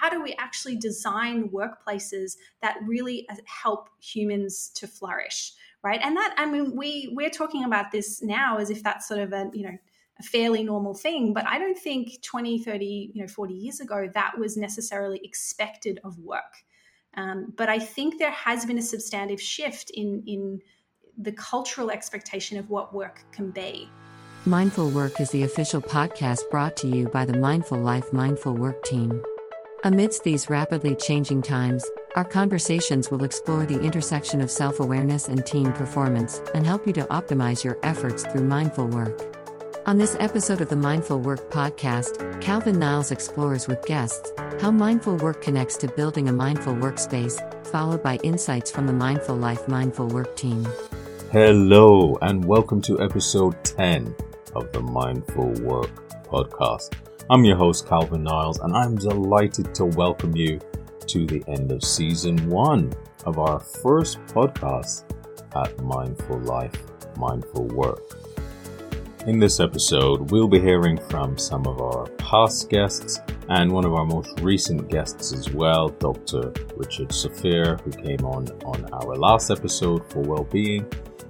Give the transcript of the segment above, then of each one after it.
how do we actually design workplaces that really uh, help humans to flourish right? And that i mean we we're talking about this now as if that's sort of a you know a fairly normal thing but i don't think 20 30 you know 40 years ago that was necessarily expected of work. Um, but i think there has been a substantive shift in in the cultural expectation of what work can be. Mindful Work is the official podcast brought to you by the Mindful Life Mindful Work team. Amidst these rapidly changing times, our conversations will explore the intersection of self awareness and team performance and help you to optimize your efforts through mindful work. On this episode of the Mindful Work podcast, Calvin Niles explores with guests how mindful work connects to building a mindful workspace, followed by insights from the Mindful Life Mindful Work team. Hello, and welcome to episode 10 of the Mindful Work podcast. I'm your host, Calvin Niles, and I'm delighted to welcome you to the end of season one of our first podcast at Mindful Life, Mindful Work. In this episode, we'll be hearing from some of our past guests and one of our most recent guests as well, Dr. Richard Safeer, who came on on our last episode for well-being,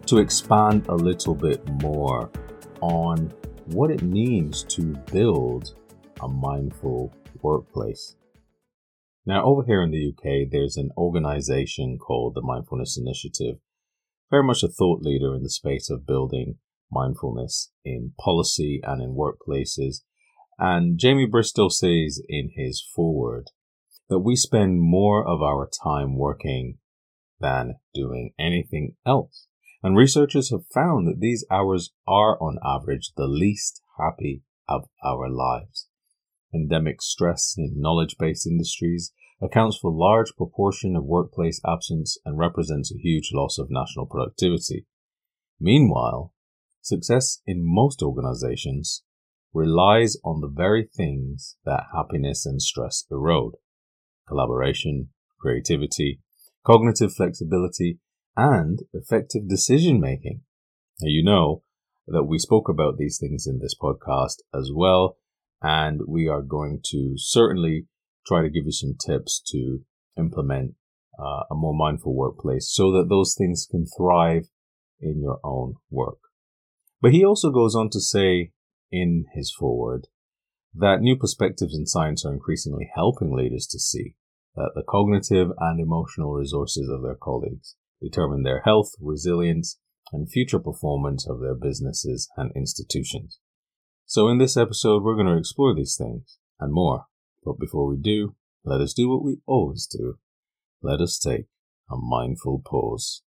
to expand a little bit more on what it means to build a mindful workplace. Now, over here in the UK, there's an organization called the Mindfulness Initiative, very much a thought leader in the space of building mindfulness in policy and in workplaces. And Jamie Bristow says in his foreword that we spend more of our time working than doing anything else. And researchers have found that these hours are on average the least happy of our lives. Endemic stress in knowledge based industries accounts for a large proportion of workplace absence and represents a huge loss of national productivity. Meanwhile, success in most organizations relies on the very things that happiness and stress erode collaboration, creativity, cognitive flexibility, and effective decision making. Now, you know that we spoke about these things in this podcast as well, and we are going to certainly try to give you some tips to implement uh, a more mindful workplace so that those things can thrive in your own work. But he also goes on to say in his foreword that new perspectives in science are increasingly helping leaders to see that the cognitive and emotional resources of their colleagues determine their health, resilience, and future performance of their businesses and institutions. So in this episode, we're going to explore these things and more. But before we do, let us do what we always do. Let us take a mindful pause.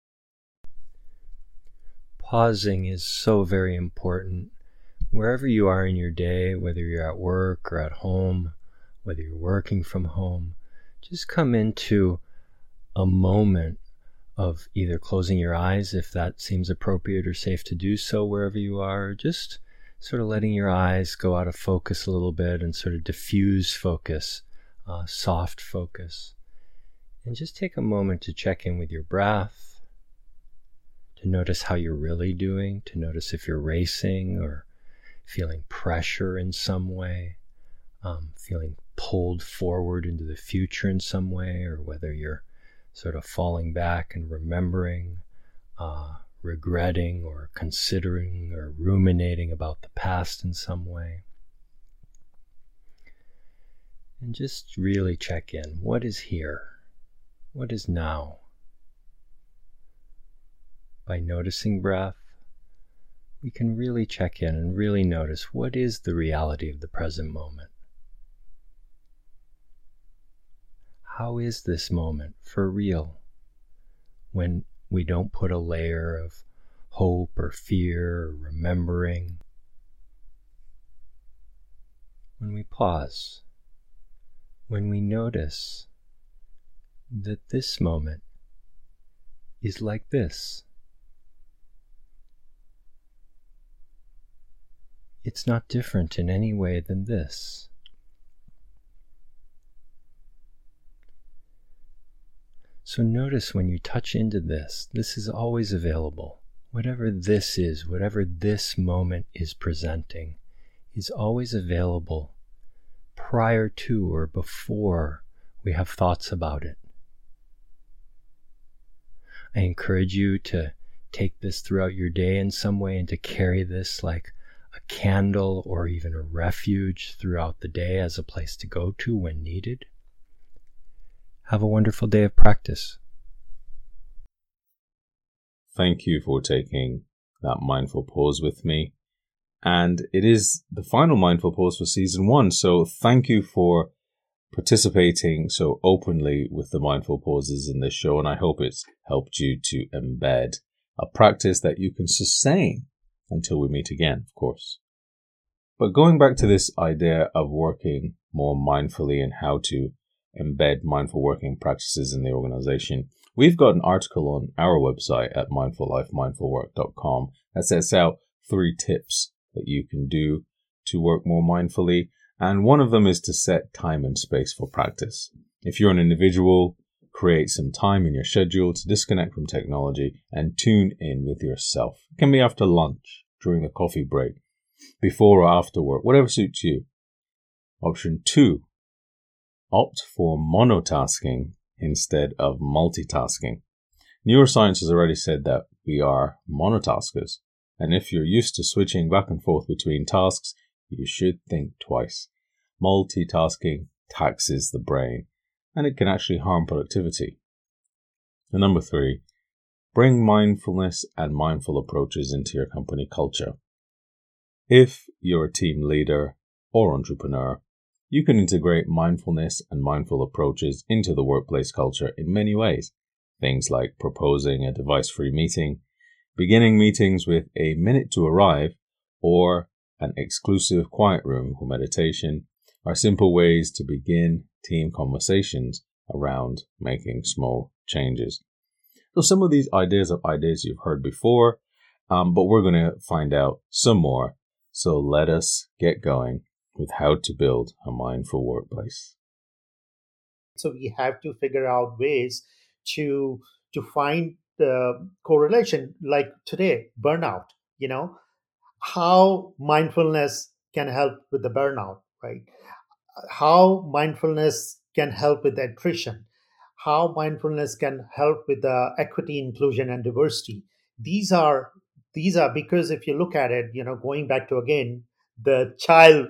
Pausing is so very important. Wherever you are in your day, whether you're at work or at home, whether you're working from home, just come into a moment of either closing your eyes if that seems appropriate or safe to do so wherever you are, just sort of letting your eyes go out of focus a little bit and sort of diffuse focus, uh, soft focus. And just take a moment to check in with your breath, to notice how you're really doing, to notice if you're racing or feeling pressure in some way, um, feeling pulled forward into the future in some way, or whether you're sort of falling back and remembering, uh, regretting or considering or ruminating about the past in some way. And just really check in. What is here? What is now? By noticing breath, we can really check in and really notice what is the reality of the present moment. how is this moment for real? When we don't put a layer of hope or fear or remembering. When we pause, when we notice that this moment is like this. It's not different in any way than this. So notice when you touch into this, this is always available. Whatever this is, whatever this moment is presenting, is always available prior to or before we have thoughts about it. I encourage you to take this throughout your day in some way and to carry this like a candle or even a refuge throughout the day as a place to go to when needed. Have a wonderful day of practice. Thank you for taking that mindful pause with me. And it is the final mindful pause for season one. So thank you for participating so openly with the mindful pauses in this show. And I hope it's helped you to embed a practice that you can sustain until we meet again, of course. But going back to this idea of working more mindfully and how to embed mindful working practices in the organization, we've got an article on our website at mindfullifemindfulwork.com that sets out three tips that you can do to work more mindfully. And one of them is to set time and space for practice. If you're an individual, create some time in your schedule to disconnect from technology and tune in with yourself. It can be after lunch, during the coffee break, before or after work, whatever suits you. Option two, opt for monotasking instead of multitasking. Neuroscience has already said that we are monotaskers, and if you're used to switching back and forth between tasks, you should think twice. Multitasking taxes the brain, and it can actually harm productivity. And number three, bring mindfulness and mindful approaches into your company culture. If you're a team leader or entrepreneur, you can integrate mindfulness and mindful approaches into the workplace culture in many ways. Things like proposing a device free meeting, beginning meetings with a minute to arrive, or an exclusive quiet room for meditation are simple ways to begin team conversations around making small changes. So some of these ideas are ideas you've heard before, um, but we're going to find out some more. So let us get going with how to build a mindful workplace. So we have to figure out ways to to find the correlation, like today, burnout. You know, how mindfulness can help with the burnout, right? How mindfulness can help with attrition, how mindfulness can help with the equity, inclusion, and diversity. These are these are because if you look at it, you know, going back to again the child,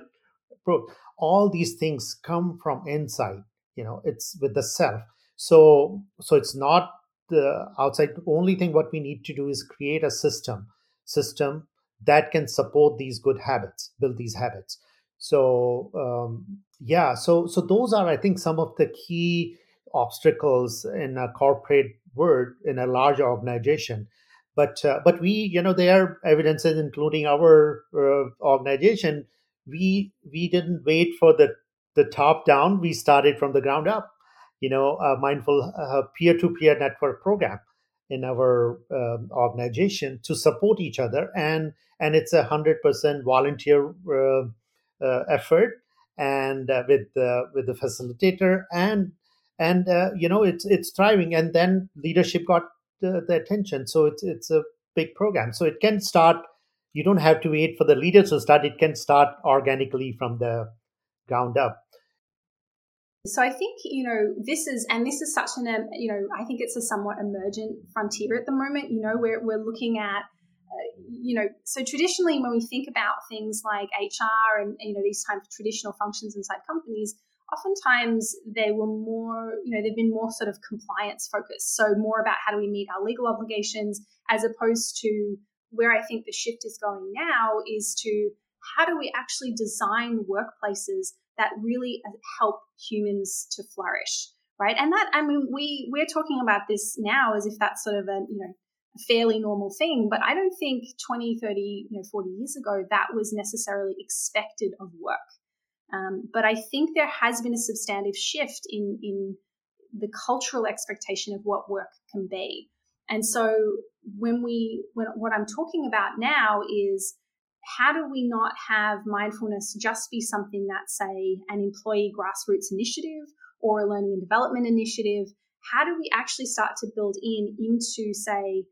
all these things come from inside. You know, it's with the self. So so it's not the outside. Only thing what we need to do is create a system system that can support these good habits, build these habits. So um, yeah, so so those are I think some of the key obstacles in a corporate world in a large organization. But uh, but we you know there are evidences including our uh, organization. We we didn't wait for the the top down. We started from the ground up. You know, a mindful peer to peer network program in our um, organization to support each other and and it's a hundred percent volunteer uh, uh, effort and uh, with the with the facilitator and and uh, you know it's it's thriving and then leadership got the, the attention so it's it's a big program so it can start you don't have to wait for the leaders to start it can start organically from the ground up so I think you know this is, and this is such an um, you know I think it's a somewhat emergent frontier at the moment. You know we're we're looking at uh, you know, so traditionally when we think about things like HR and you know these types of traditional functions inside companies, oftentimes they were more, you know, they've been more sort of compliance focused. So more about how do we meet our legal obligations, as opposed to where I think the shift is going now is to how do we actually design workplaces that really uh, help humans to flourish right? And that i mean we we're talking about this now as if that's sort of a you know a fairly normal thing but i don't think 20 30 you know 40 years ago that was necessarily expected of work. Um, but i think there has been a substantive shift in in the cultural expectation of what work can be. And so when we when what i'm talking about now is how do we not have mindfulness just be something that's, say, an employee grassroots initiative or a learning and development initiative? How do we actually start to build in into, say,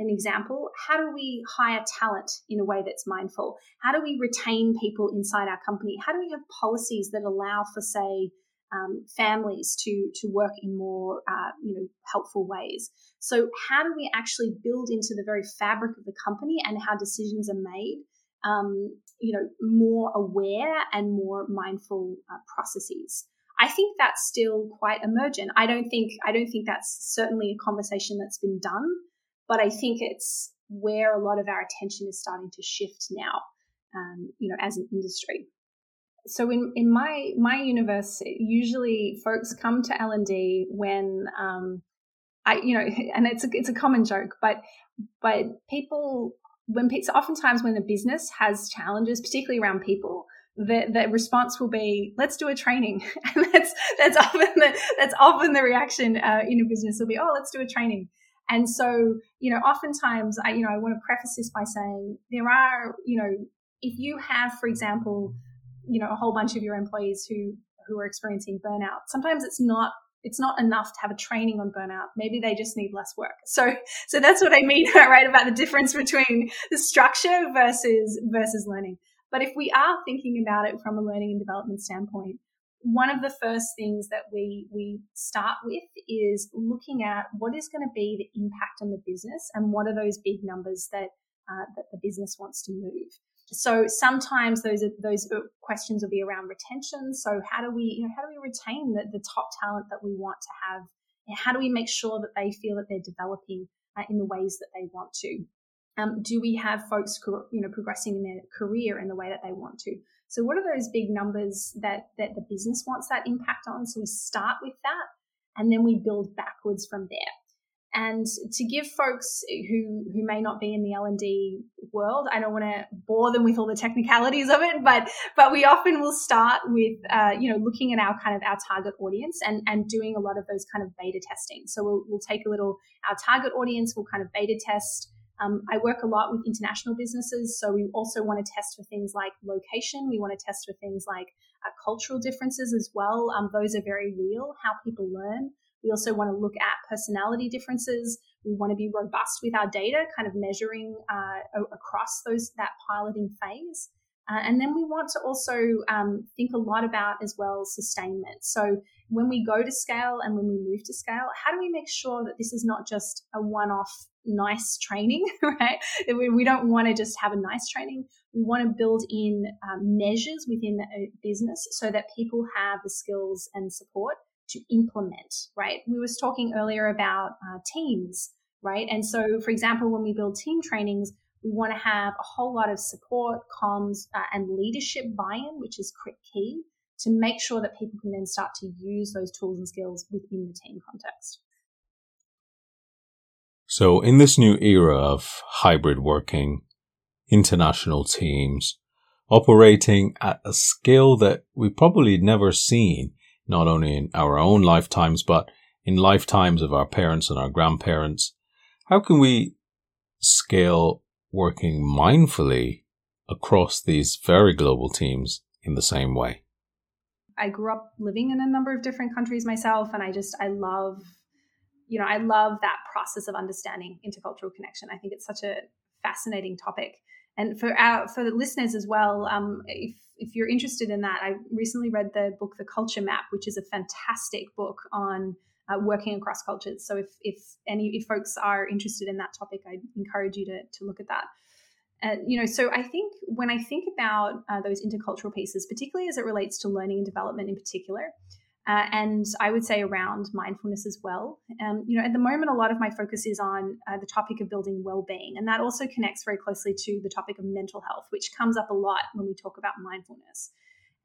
an example, how do we hire talent in a way that's mindful? How do we retain people inside our company? How do we have policies that allow for, say, um, families to to work in more uh, you know helpful ways? So how do we actually build into the very fabric of the company and how decisions are made? Um, you know, more aware and more mindful uh, processes. I think that's still quite emergent. I don't think I don't think that's certainly a conversation that's been done but I think it's where a lot of our attention is starting to shift now, um, you know, as an industry. So in, in my my universe, usually folks come to L and D when um, I you know, and it's a, it's a common joke, but but people when so oftentimes when a business has challenges, particularly around people, the, the response will be, let's do a training. And that's, that's often the, that's often the reaction uh, in a business will be, oh, let's do a training. And so, you know, oftentimes I, you know, I want to preface this by saying there are, you know, if you have, for example, you know, a whole bunch of your employees who, who are experiencing burnout, sometimes it's not it's not enough to have a training on burnout. Maybe they just need less work. So, so that's what I mean, right? About the difference between the structure versus, versus learning. But if we are thinking about it from a learning and development standpoint, one of the first things that we we start with is looking at what is going to be the impact on the business and what are those big numbers that uh, that the business wants to move. So sometimes those are, those questions will be around retention. So how do we you know how do we retain the, the top talent that we want to have? How do we make sure that they feel that they're developing uh, in the ways that they want to? Um, do we have folks you know progressing in their career in the way that they want to? So what are those big numbers that, that the business wants that impact on? So we start with that and then we build backwards from there. And to give folks who who may not be in the L and D world, I don't want to bore them with all the technicalities of it, but but we often will start with uh, you know looking at our kind of our target audience and and doing a lot of those kind of beta testing. So we'll we'll take a little our target audience, we'll kind of beta test um, I work a lot with international businesses, so we also want to test for things like location. We want to test for things like uh, cultural differences as well. Um, those are very real, how people learn. We also want to look at personality differences. We want to be robust with our data, kind of measuring uh, across those that piloting phase. Uh, and then we want to also um, think a lot about as well sustainment. So when we go to scale and when we move to scale, how do we make sure that this is not just a one off nice training, right? We, don't want to just have a nice training. We want to build in um, measures within a business so that people have the skills and support to implement, right? We was talking earlier about uh, teams, right? And so, for example, when we build team trainings, we want to have a whole lot of support, comms, uh, and leadership buy-in, which is key to make sure that people can then start to use those tools and skills within the team context. So, in this new era of hybrid working, international teams operating at a scale that we probably never seen, not only in our own lifetimes, but in lifetimes of our parents and our grandparents, how can we scale working mindfully across these very global teams in the same way? I grew up living in a number of different countries myself, and I just, I love you know, I love that process of understanding intercultural connection. I think it's such a fascinating topic. And for our for the listeners as well, um, if if you're interested in that, I recently read the book The Culture Map, which is a fantastic book on uh, working across cultures. So if if any if folks are interested in that topic, I encourage you to to look at that. Uh, you know, so I think when I think about uh, those intercultural pieces, particularly as it relates to learning and development in particular, uh, and I would say around mindfulness as well. Um, you know, at the moment, a lot of my focus is on uh, the topic of building well-being, and that also connects very closely to the topic of mental health, which comes up a lot when we talk about mindfulness.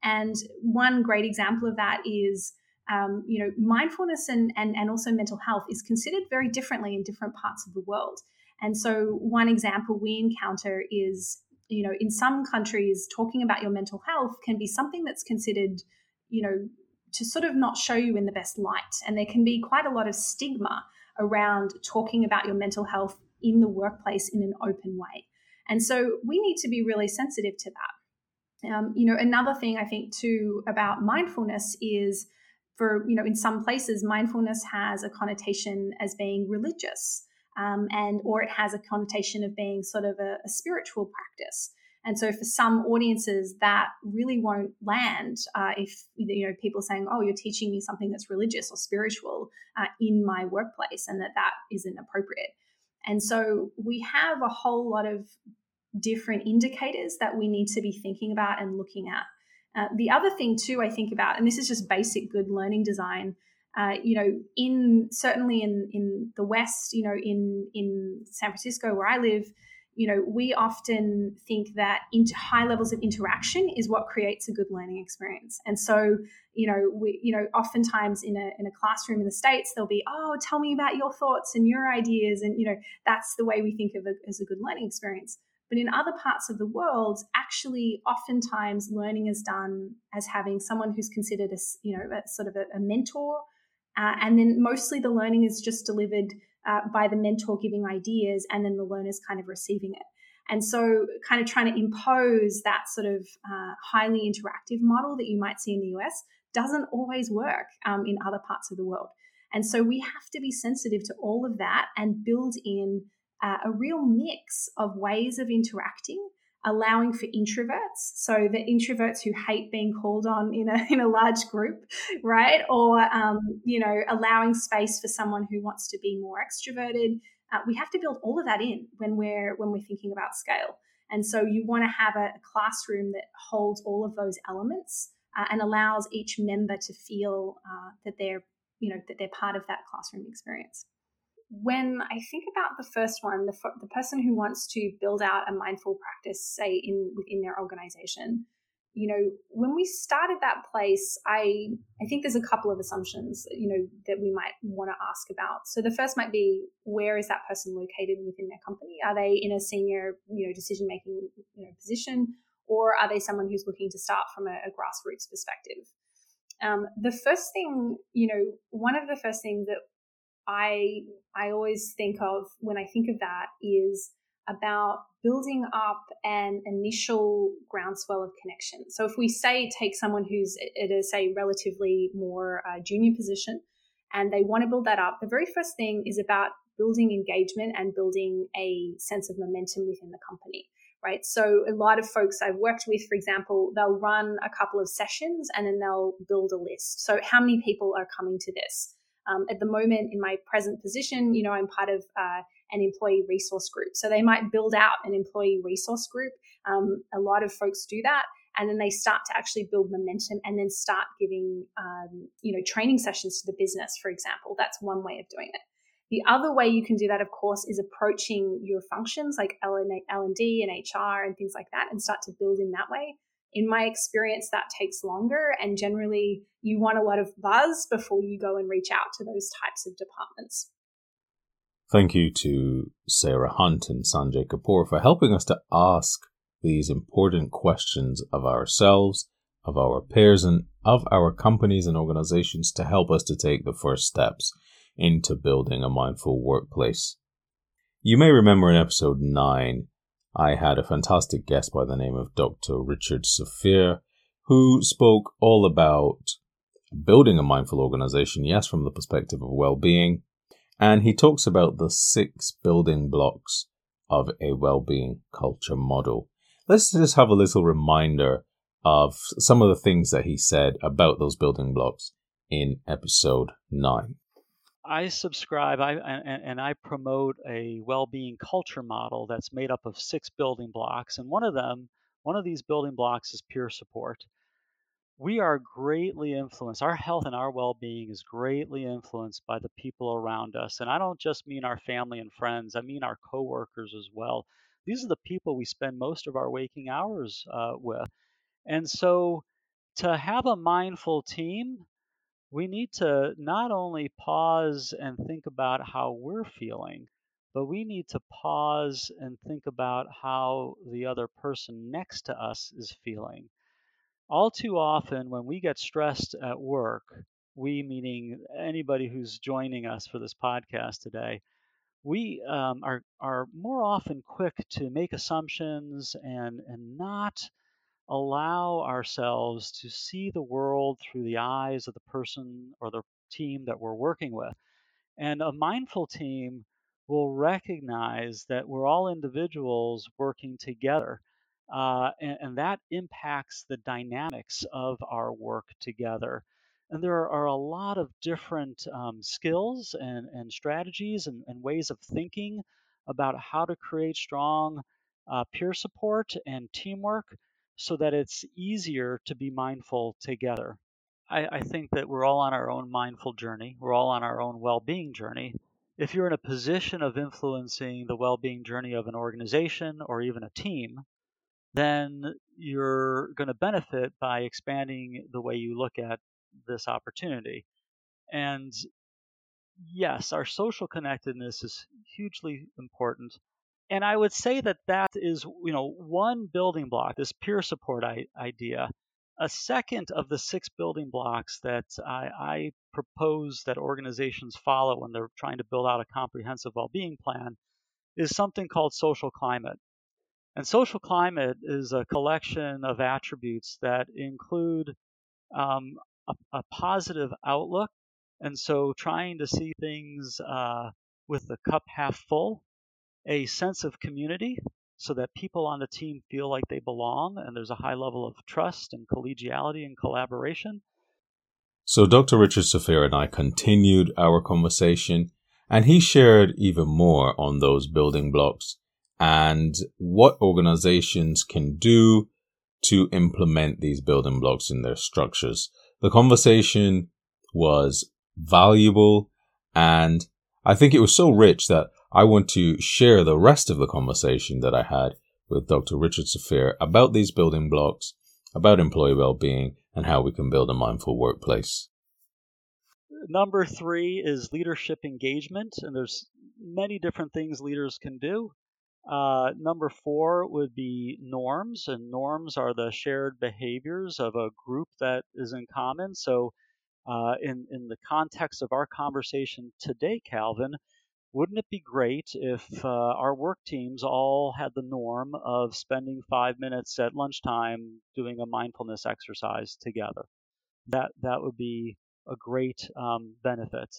And one great example of that is, um, you know, mindfulness and, and and also mental health is considered very differently in different parts of the world. And so, one example we encounter is, you know, in some countries, talking about your mental health can be something that's considered, you know to sort of not show you in the best light. And there can be quite a lot of stigma around talking about your mental health in the workplace in an open way. And so we need to be really sensitive to that. Um, you know, another thing I think too about mindfulness is for, you know, in some places, mindfulness has a connotation as being religious. um, and or it has a connotation of being sort of a, a spiritual practice. And so for some audiences, that really won't land uh, if you know people saying, "Oh, you're teaching me something that's religious or spiritual uh, in my workplace," and that that isn't appropriate. And so we have a whole lot of different indicators that we need to be thinking about and looking at. Uh, the other thing too, I think about, and this is just basic good learning design. Uh, you know, in certainly in in the West, you know, in in San Francisco where I live, you know, we often think that into high levels of interaction is what creates a good learning experience. And so, you know, we, you know, oftentimes in a, in a classroom in the States, they'll be, oh, tell me about your thoughts and your ideas. And, you know, that's the way we think of it as a good learning experience. But in other parts of the world, actually, oftentimes learning is done as having someone who's considered a, you know, a, sort of a, a mentor. Uh, and then mostly the learning is just delivered uh, by the mentor giving ideas and then the learners kind of receiving it. And so, kind of trying to impose that sort of uh, highly interactive model that you might see in the US doesn't always work um, in other parts of the world. And so, we have to be sensitive to all of that and build in uh, a real mix of ways of interacting allowing for introverts so the introverts who hate being called on in a, in a large group right? Or um, you know allowing space for someone who wants to be more extroverted. Uh, we have to build all of that in when we're when we're thinking about scale. And so you want to have a, classroom that holds all of those elements uh, and allows each member to feel uh, that they're you know that they're part of that classroom experience when I think about the first one, the, the person who wants to build out a mindful practice, say in within their organization, you know, when we started that place, I I think there's a couple of assumptions, you know, that we might want to ask about. So the first might be where is that person located within their company? Are they in a senior, you know, decision making you know, position, or are they someone who's looking to start from a, a grassroots perspective? Um, the first thing, you know, one of the first things that I I always think of when I think of that is about building up an initial groundswell of connection. So if we say take someone who's at a say relatively more uh, junior position and they want to build that up, the very first thing is about building engagement and building a sense of momentum within the company. Right. So a lot of folks I've worked with, for example, they'll run a couple of sessions and then they'll build a list. So how many people are coming to this? Um, at the moment, in my present position, you know, I'm part of uh, an employee resource group. So they might build out an employee resource group. Um, a lot of folks do that. And then they start to actually build momentum and then start giving, um, you know, training sessions to the business, for example. That's one way of doing it. The other way you can do that, of course, is approaching your functions like L&D and HR and things like that and start to build in that way in my experience, that takes longer. And generally, you want a lot of buzz before you go and reach out to those types of departments. Thank you to Sarah Hunt and Sanjay Kapoor for helping us to ask these important questions of ourselves, of our peers, and of our companies and organizations to help us to take the first steps into building a mindful workplace. You may remember in episode 9 I had a fantastic guest by the name of Dr. Richard Safeer, who spoke all about building a mindful organization, yes, from the perspective of well being. And he talks about the six building blocks of a well being culture model. Let's just have a little reminder of some of the things that he said about those building blocks in episode 9. I subscribe I, and, and, I promote a well-being culture model that's made up of six building blocks, and one of them, one of these building blocks is peer support. We are greatly influenced. Our health and our well-being is greatly influenced by the people around us, and I don't just mean our family and friends. I mean our coworkers as well. These are the people we spend most of our waking hours uh, with, and so to have a mindful team we need to not only pause and think about how we're feeling, but we need to pause and think about how the other person next to us is feeling. All too often, when we get stressed at work, we, meaning anybody who's joining us for this podcast today, we um, are, are more often quick to make assumptions and, and not allow ourselves to see the world through the eyes of the person or the team that we're working with. And a mindful team will recognize that we're all individuals working together. Uh, and, and, that impacts the dynamics of our work together. And there are a lot of different um, skills and, and strategies and, and, ways of thinking about how to create strong uh, peer support and teamwork so that it's easier to be mindful together. I, I think that we're all on our own mindful journey, we're all on our own well being journey. If you're in a position of influencing the well being journey of an organization or even a team, then you're going to benefit by expanding the way you look at this opportunity. And yes, our social connectedness is hugely important. And I would say that that is, you know, one building block, this peer support idea. A second of the six building blocks that I, I propose that organizations follow when they're trying to build out a comprehensive well-being plan is something called social climate. And social climate is a collection of attributes that include um, a, a, positive outlook. And so trying to see things uh, with the cup half full, a sense of community so that people on the team feel like they belong and there's a high level of trust and collegiality and collaboration. So Dr. Richard Safeer and I continued our conversation and he shared even more on those building blocks and what organizations can do to implement these building blocks in their structures. The conversation was valuable and I think it was so rich that I want to share the rest of the conversation that I had with Dr. Richard Safeer about these building blocks, about employee well-being, and how we can build a mindful workplace. Number three is leadership engagement, and there's many different things leaders can do. Uh, number four would be norms, and norms are the shared behaviors of a group that is in common. So, uh, in in the context of our conversation today, Calvin, wouldn't it be great if uh, our work teams all had the norm of spending five minutes at lunchtime doing a mindfulness exercise together? That that would be a great um, benefit.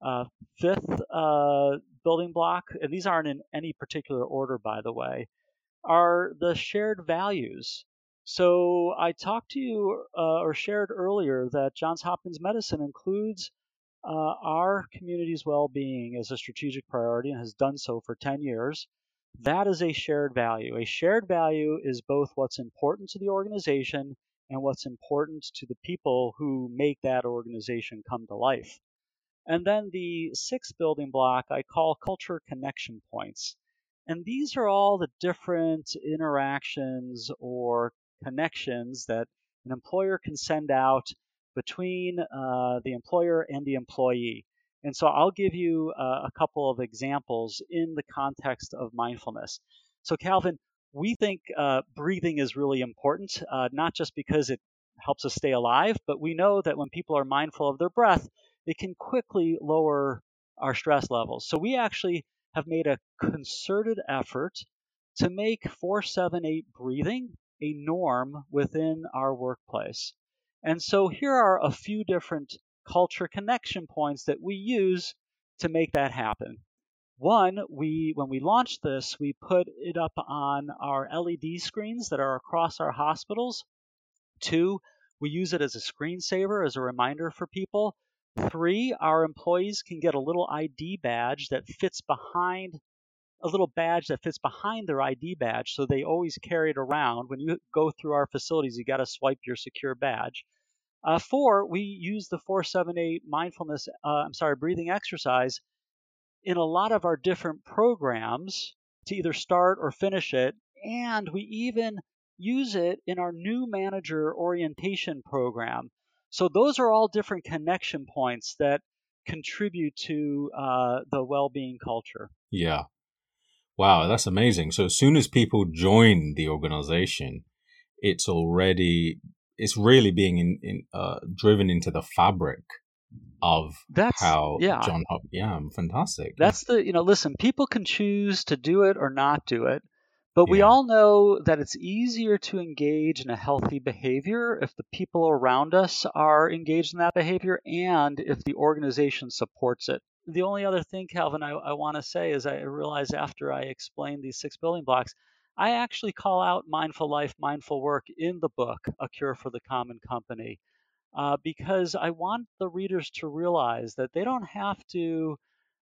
Uh, fifth uh, building block, and these aren't in any particular order, by the way, are the shared values. So I talked to you uh, or shared earlier that Johns Hopkins Medicine includes uh, our community's well-being is a strategic priority and has done so for 10 years. That is a shared value. A shared value is both what's important to the organization and what's important to the people who make that organization come to life. And then the sixth building block I call culture connection points. And these are all the different interactions or connections that an employer can send out between uh, the employer and the employee. And so I'll give you uh, a couple of examples in the context of mindfulness. So, Calvin, we think uh, breathing is really important, uh, not just because it helps us stay alive, but we know that when people are mindful of their breath, it can quickly lower our stress levels. So we actually have made a concerted effort to make 478 breathing a norm within our workplace. And so here are a few different culture connection points that we use to make that happen. One, we when we launched this, we put it up on our LED screens that are across our hospitals. Two, we use it as a screensaver as a reminder for people Three, our employees can get a little ID badge that fits behind a little badge that fits behind their ID badge, so they always carry it around. When you go through our facilities, you got to swipe your secure badge. Uh, four, we use the 478 mindfulness, uh, I'm sorry, breathing exercise in a lot of our different programs to either start or finish it. And we even use it in our new manager orientation program. So those are all different connection points that contribute to uh, the well-being culture. Yeah. Wow, that's amazing. So as soon as people join the organization, it's already it's really being in, in uh, driven into the fabric of that's, how yeah. John Hop. Yeah, fantastic. That's the you know listen. People can choose to do it or not do it. But yeah. we all know that it's easier to engage in a healthy behavior if the people around us are engaged in that behavior and if the organization supports it. The only other thing, Calvin, I, I want to say is I realize after I explained these six building blocks, I actually call out mindful life, mindful work in the book, A Cure for the Common Company, uh, because I want the readers to realize that they don't have to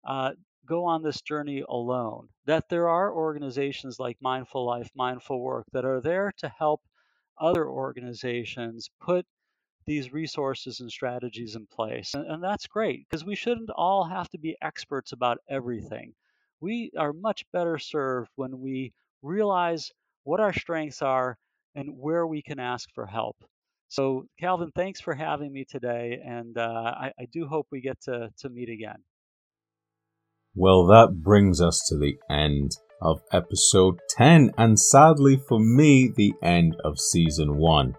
uh, go on this journey alone, that there are organizations like Mindful Life, Mindful Work that are there to help other organizations put these resources and strategies in place. And, and that's great because we shouldn't all have to be experts about everything. We are much better served when we realize what our strengths are and where we can ask for help. So, Calvin, thanks for having me today, and uh, I, I do hope we get to, to meet again. Well, that brings us to the end of episode 10, and sadly for me, the end of season 1.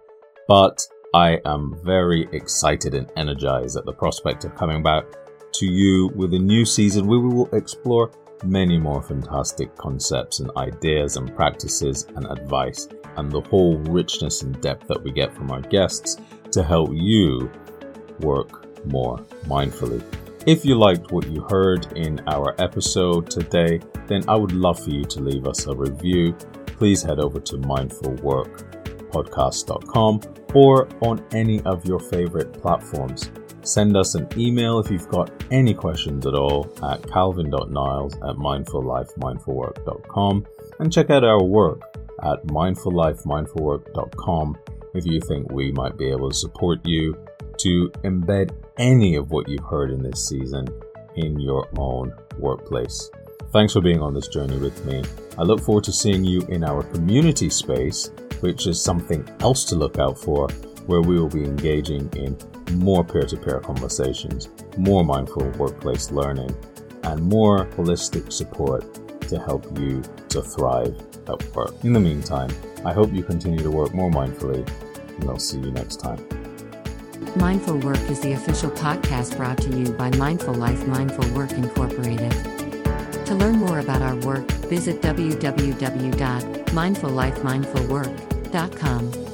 But I am very excited and energized at the prospect of coming back to you with a new season where we will explore many more fantastic concepts and ideas and practices and advice and the whole richness and depth that we get from our guests to help you work more mindfully. If you liked what you heard in our episode today, then I would love for you to leave us a review. Please head over to mindfulworkpodcast.com or on any of your favorite platforms. Send us an email if you've got any questions at all at calvin.niles at mindfullifemindfulwork.com and check out our work at mindfullifemindfulwork.com if you think we might be able to support you to embed any of what you've heard in this season in your own workplace. Thanks for being on this journey with me. I look forward to seeing you in our community space, which is something else to look out for, where we will be engaging in more peer to peer conversations, more mindful workplace learning, and more holistic support to help you to thrive at work. In the meantime, I hope you continue to work more mindfully, and I'll see you next time. Mindful Work is the official podcast brought to you by Mindful Life Mindful Work Incorporated. To learn more about our work, visit www.mindfullifemindfulwork.com.